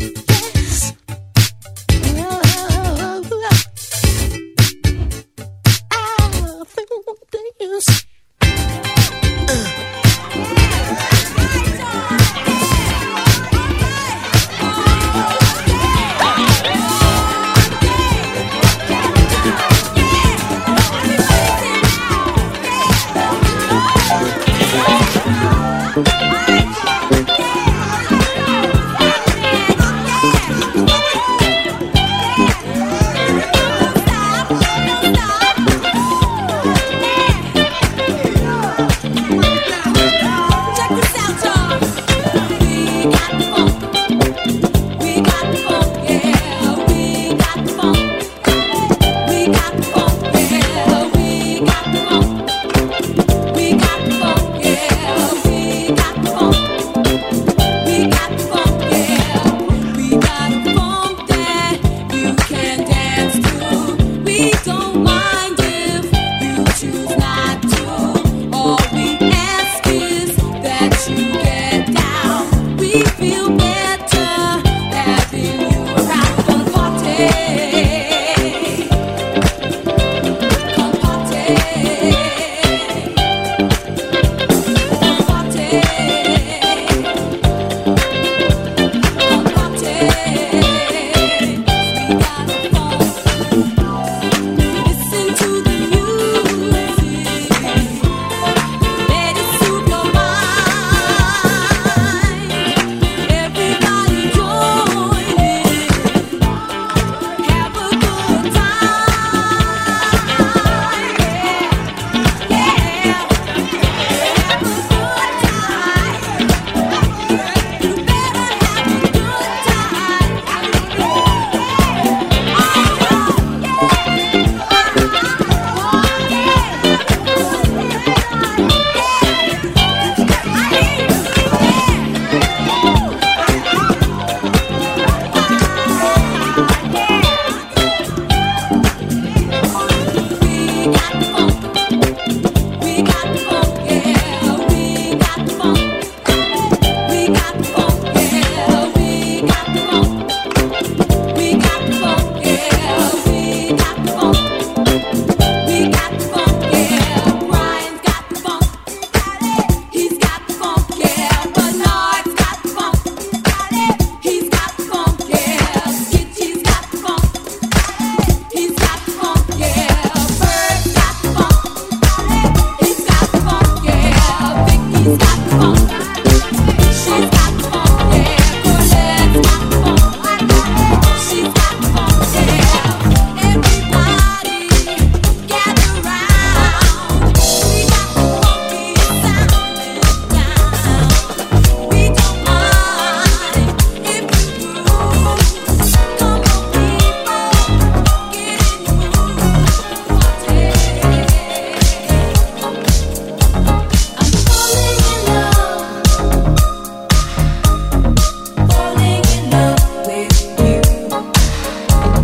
thank you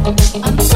I'm sorry.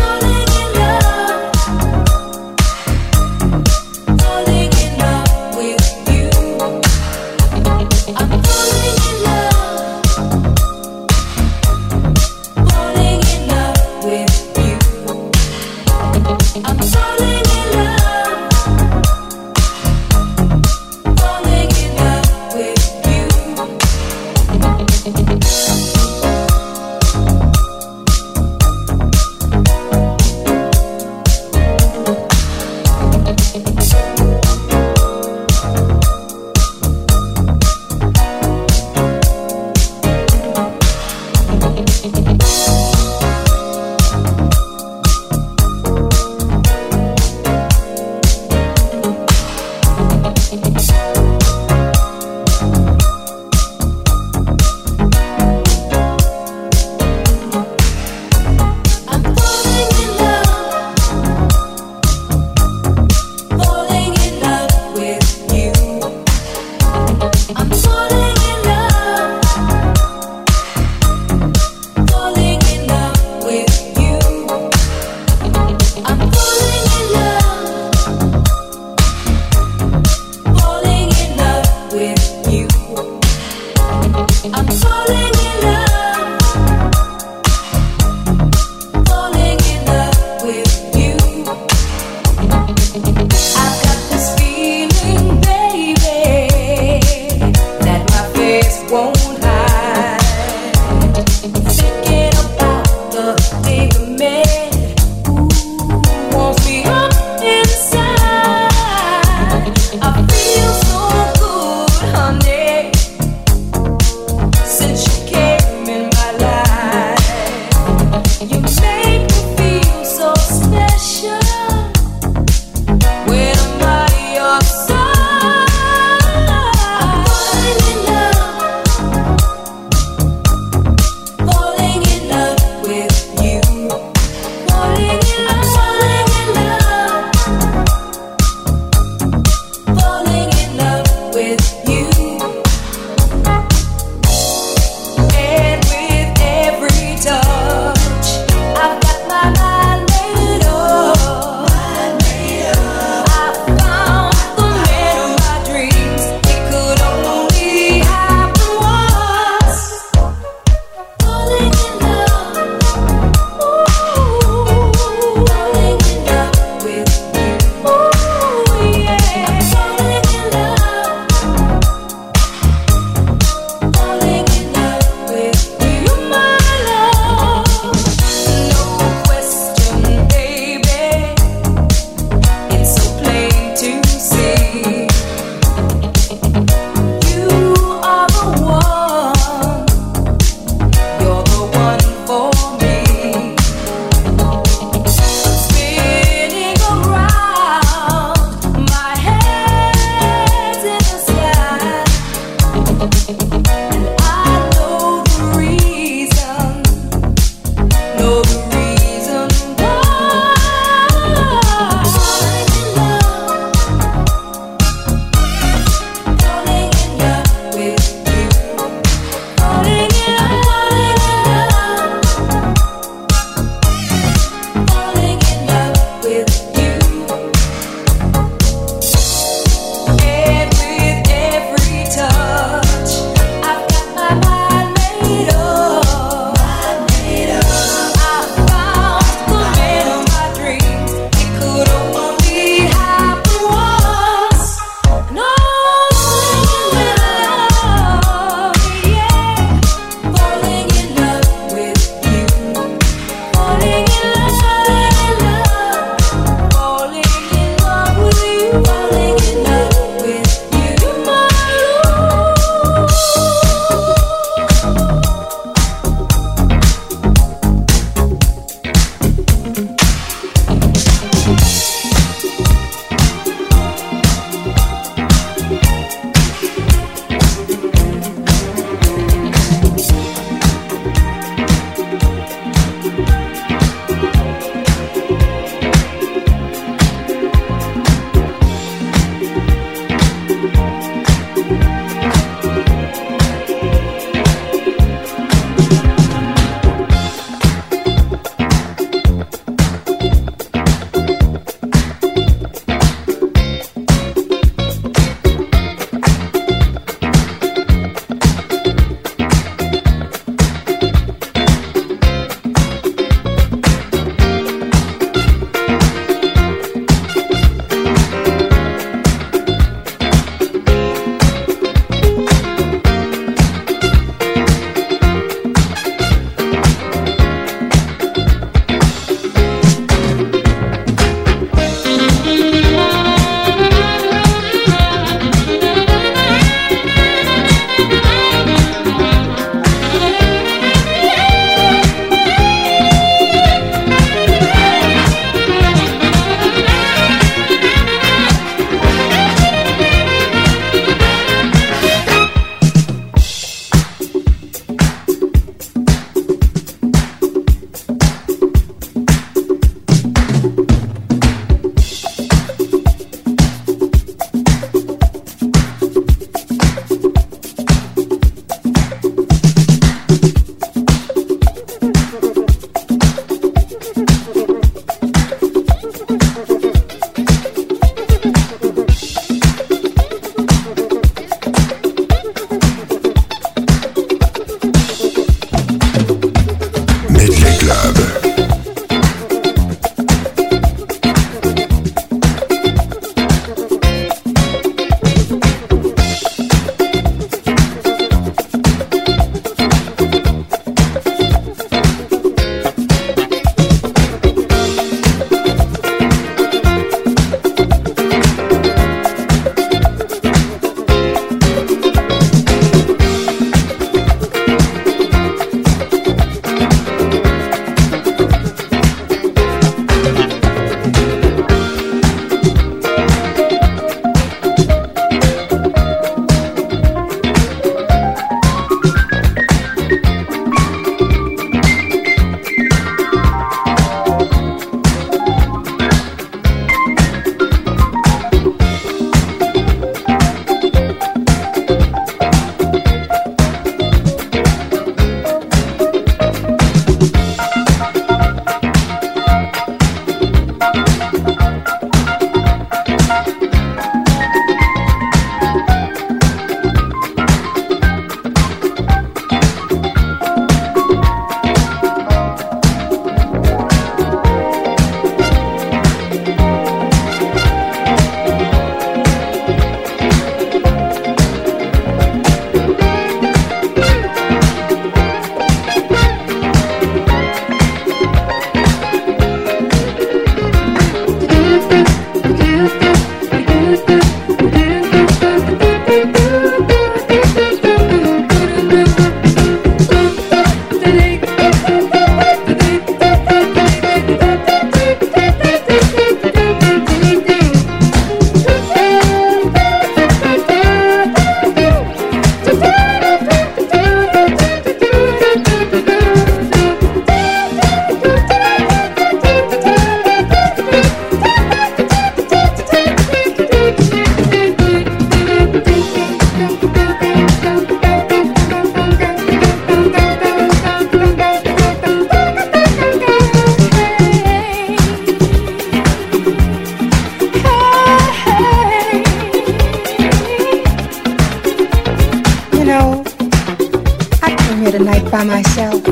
The night by myself.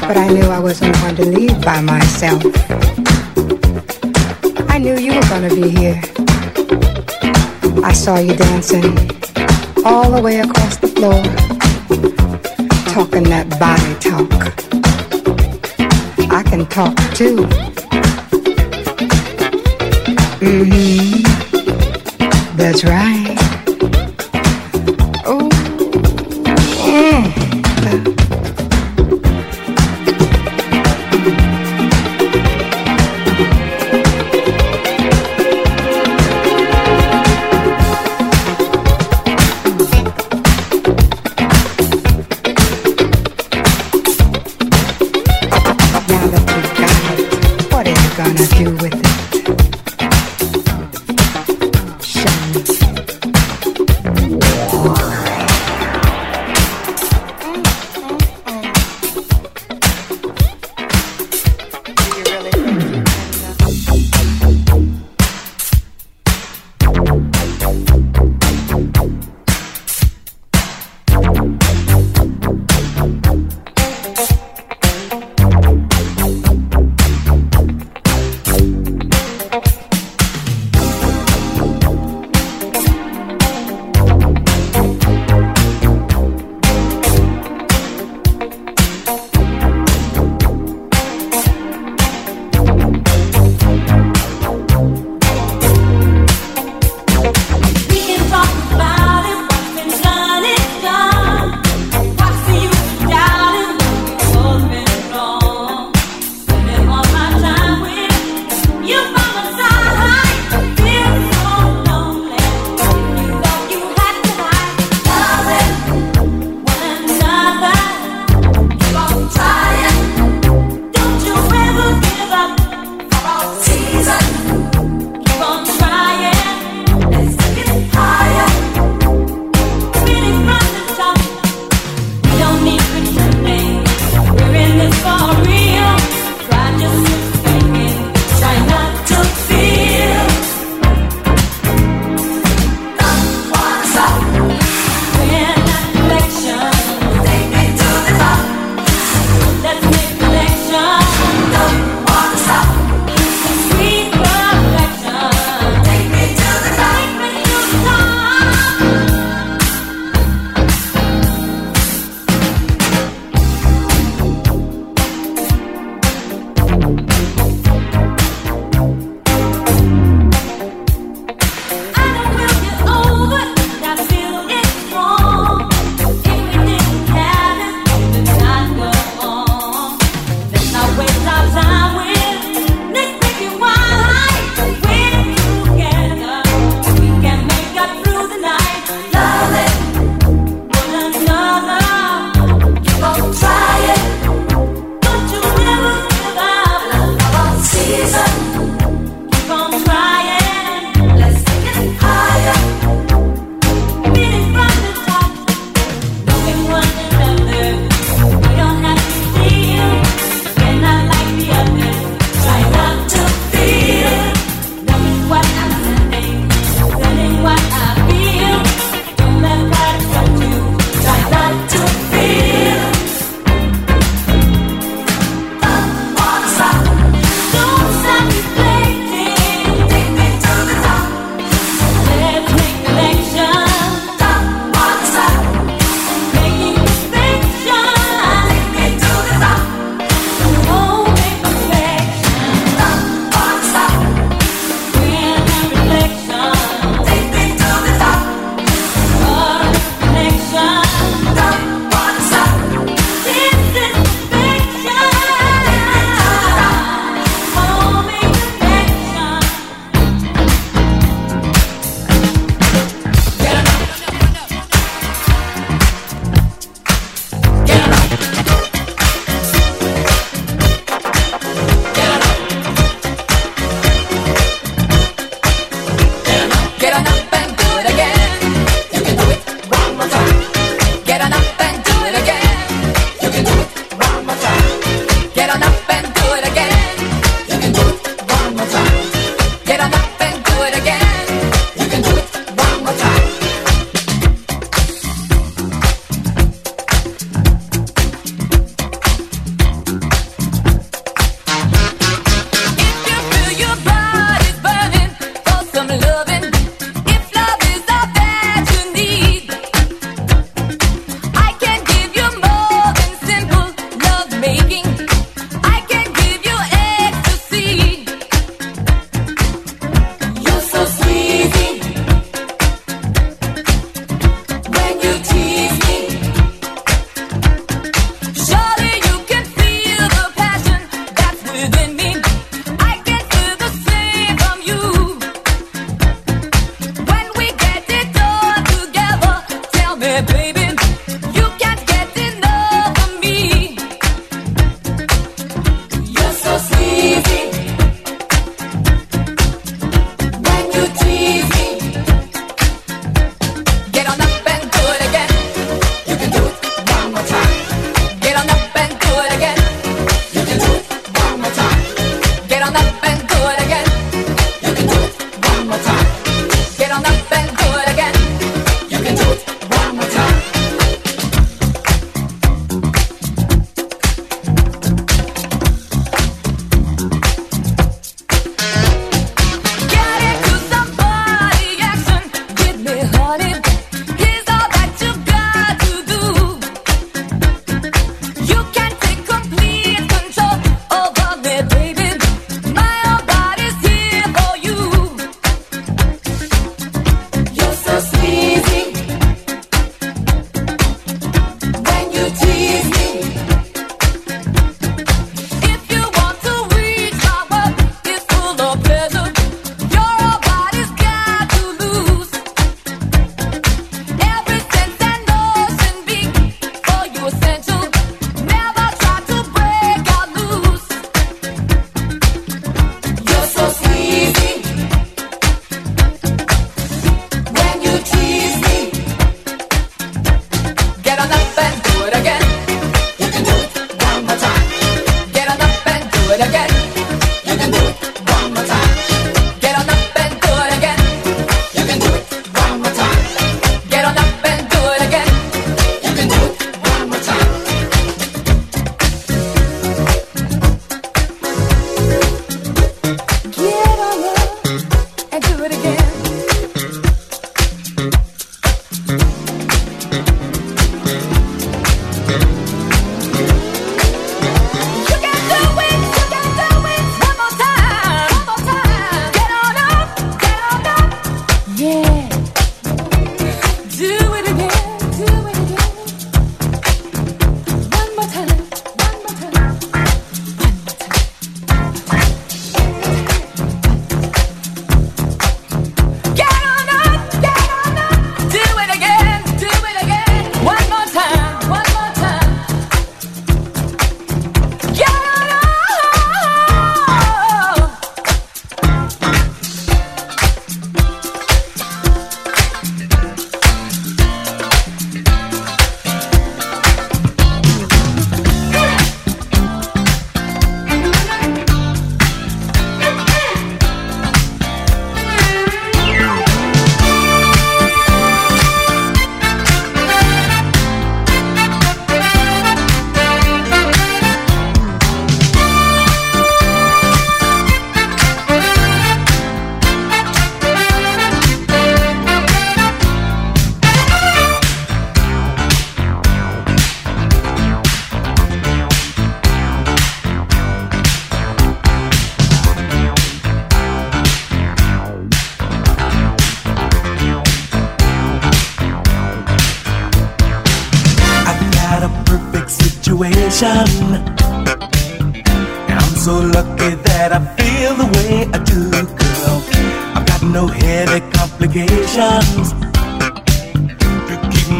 But I knew I wasn't going to leave by myself. I knew you were going to be here. I saw you dancing all the way across the floor, talking that body talk. I can talk too. Mm-hmm. That's right. Mm.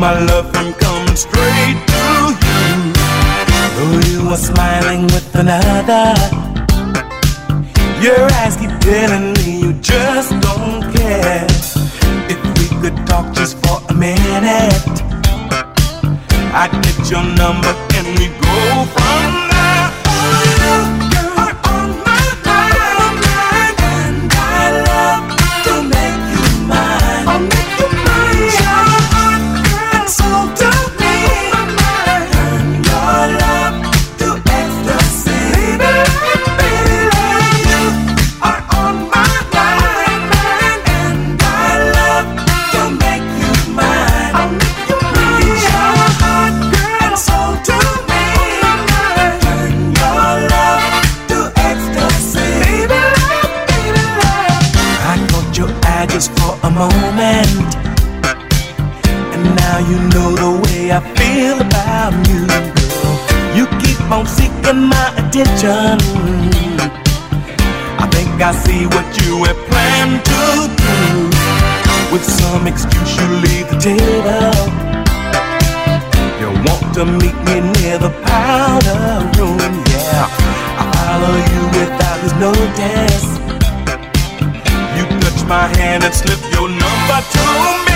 my love from coming straight to you. Though you are smiling with another, your eyes keep telling me you just don't care. If we could talk just for a minute, I'd get your number and we go from think I see what you have planned to do. With some excuse, you leave the table. You want to meet me near the powder room, yeah. I follow you without his notice. You touch my hand and slip your number to me.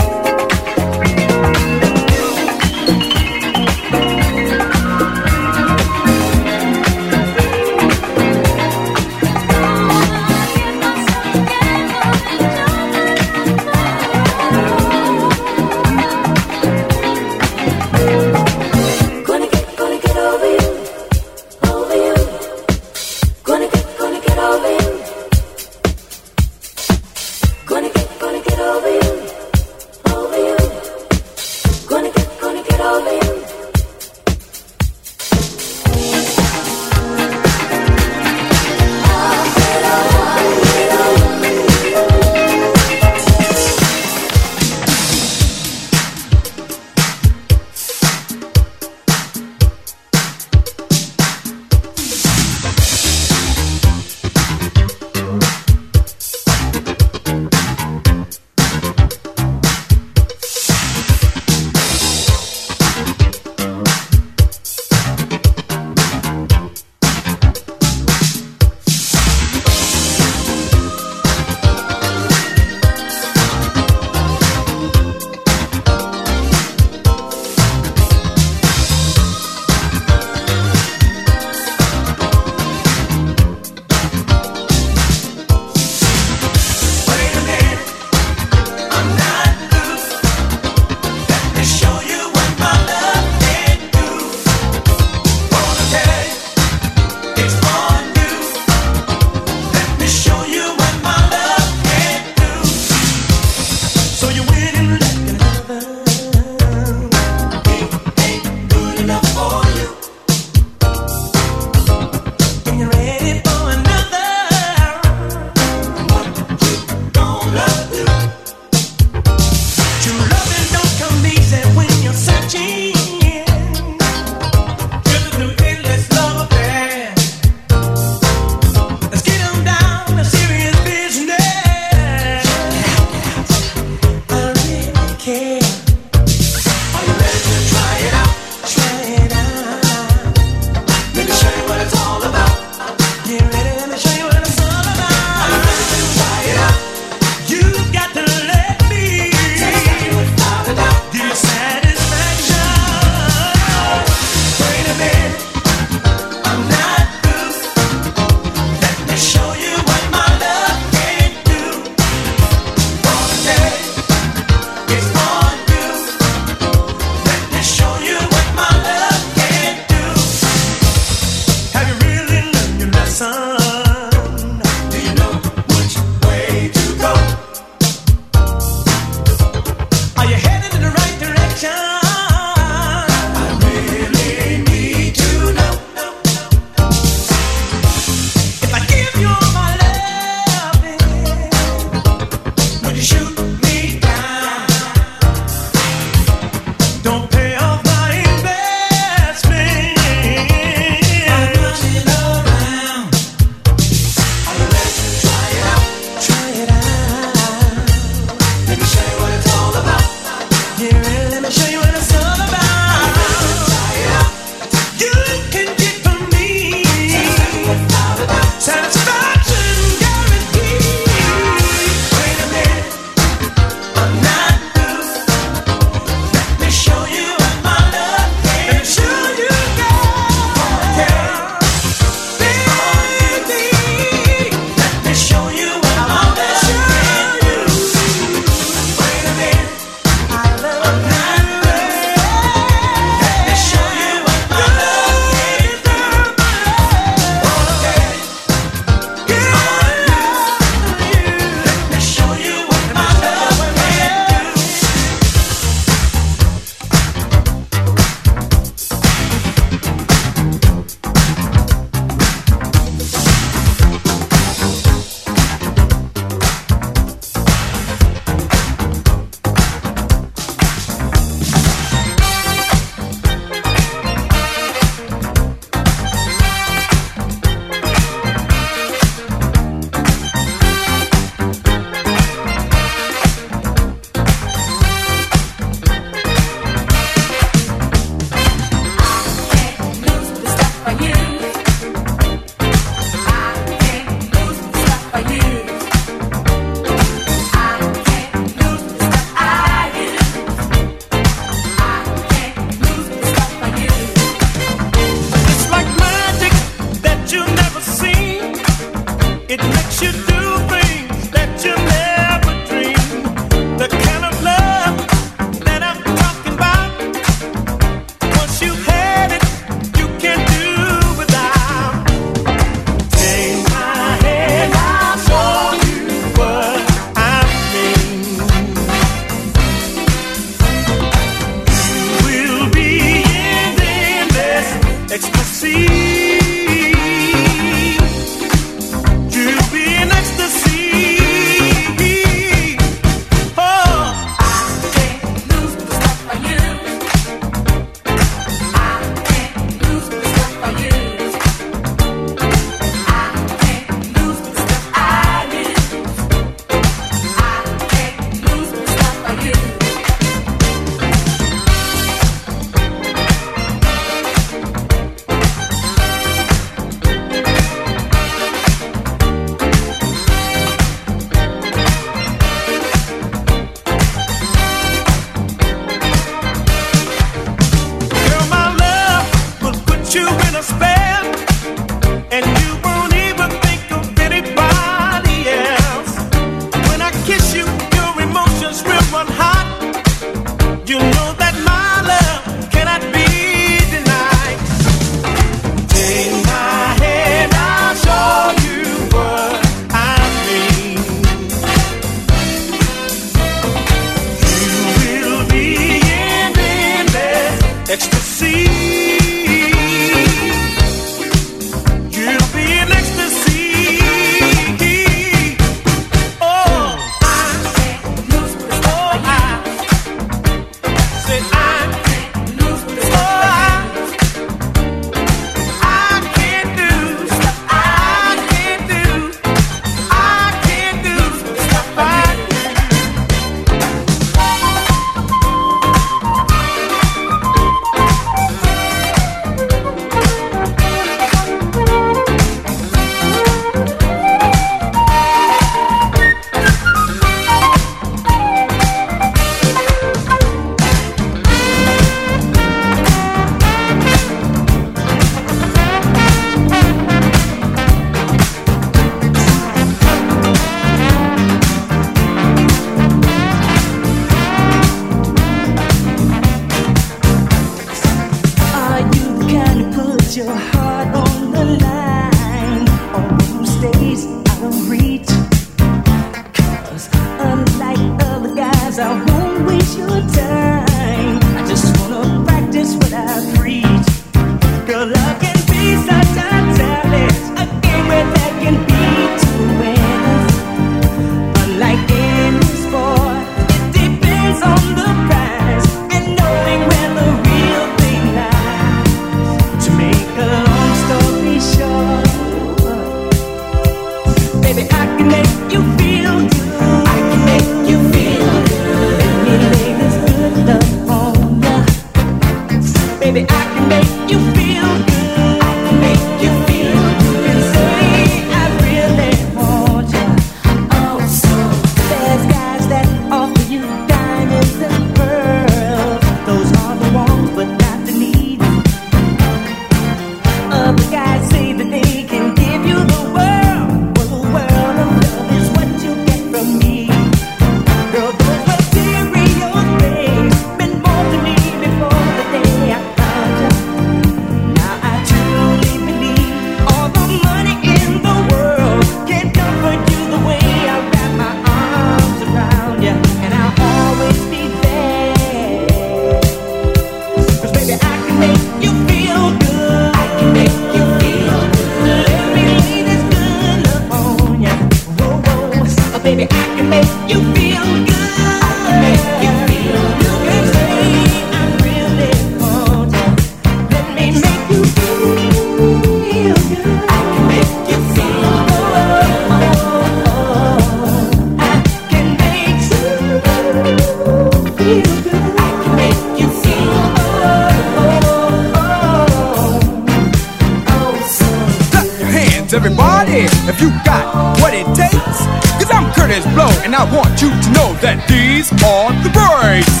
Everybody, if you got what it takes. Cause I'm Kurtis Blow, and I want you to know that these are the breaks.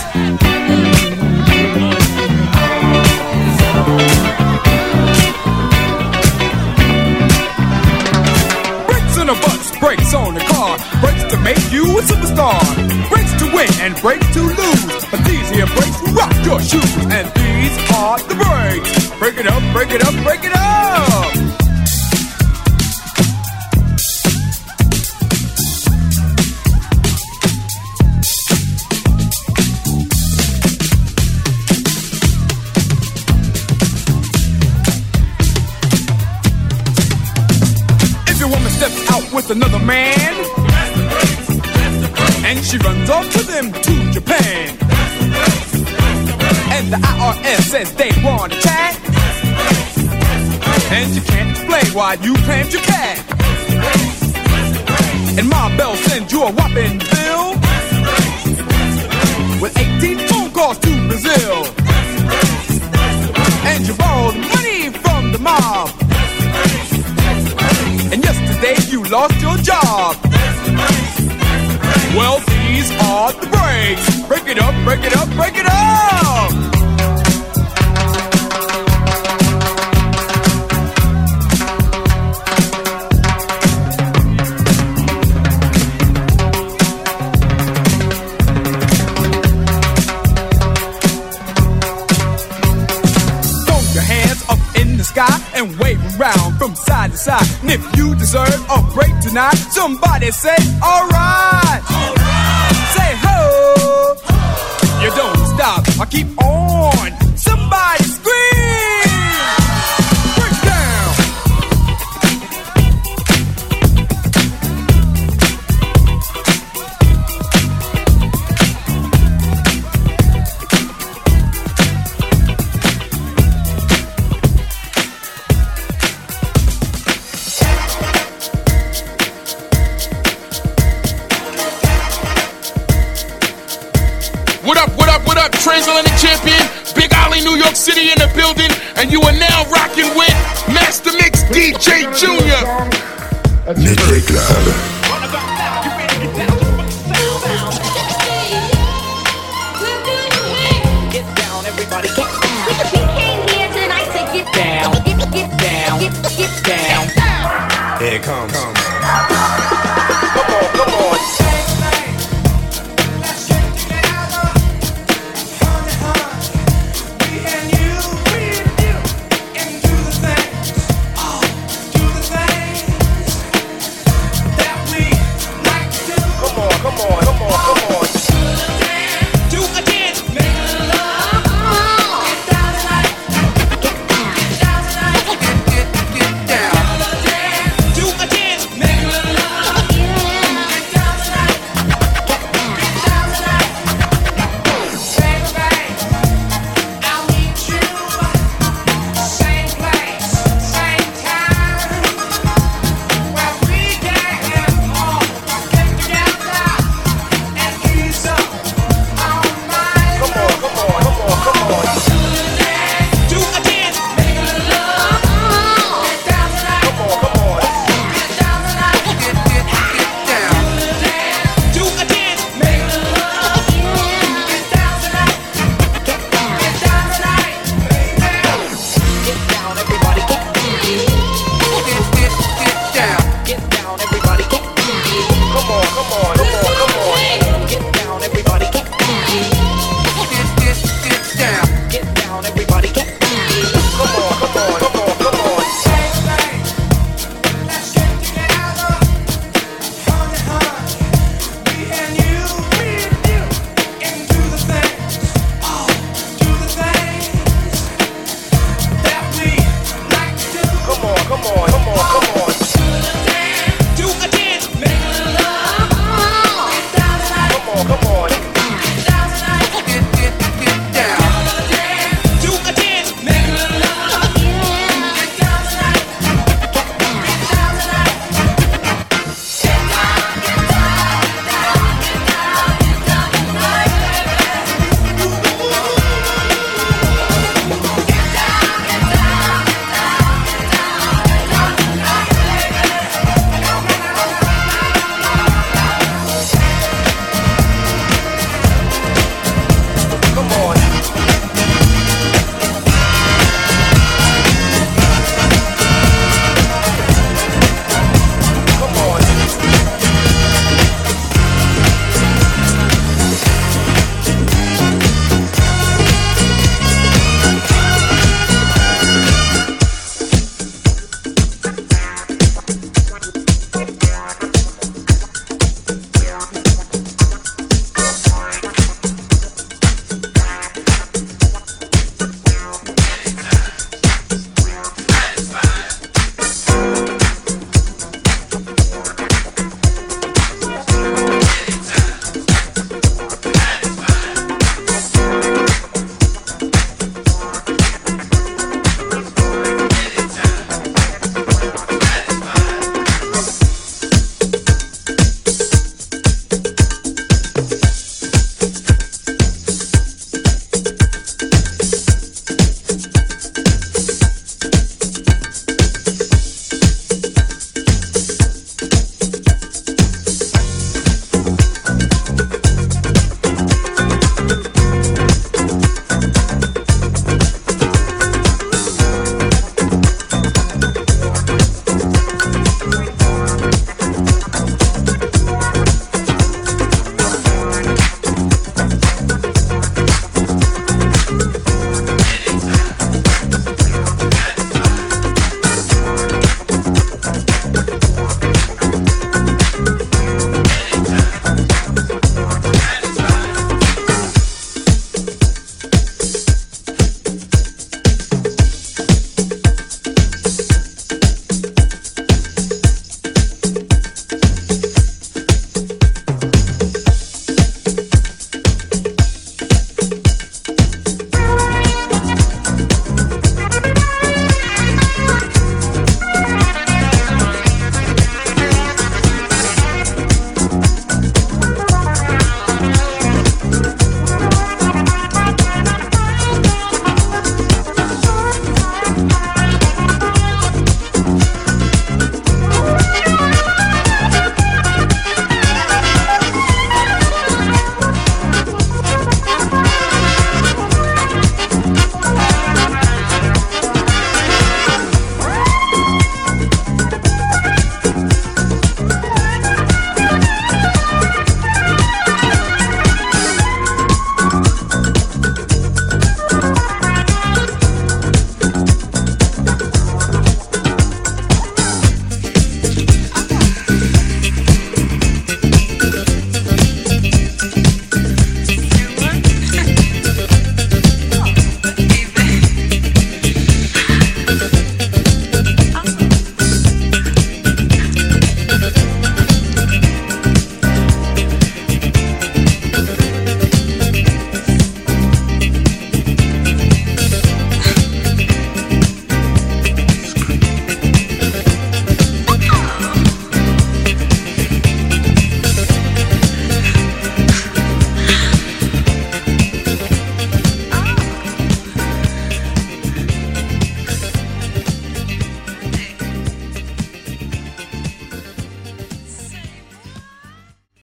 Brakes on a car, breaks to make you a superstar, breaks to win and breaks to lose. But these here breaks rock your shoes, and these are the breaks. Break it up, break it up, break it up. Another man. And she runs off to them to Japan. And the IRS says they want to chat. And you can't explain why you claimed you can. And Ma Bell sends you a whopping bill. With 18 phone calls to Brazil. And you borrowed money from the mob day you lost your job. Well, these are the breaks. Break it up, break it up, break it up. Around from side to side. And if you deserve a break tonight, somebody say, alright. All right. Say ho. ho. You don't stop. I keep on. Transatlantic champion, Big Ollie, New York City in the building, and you are now rocking with Master Mix DJ Junior. DJ Club. Everybody get down. We came here tonight to get down. Get, get down. Get, get down. Here it comes.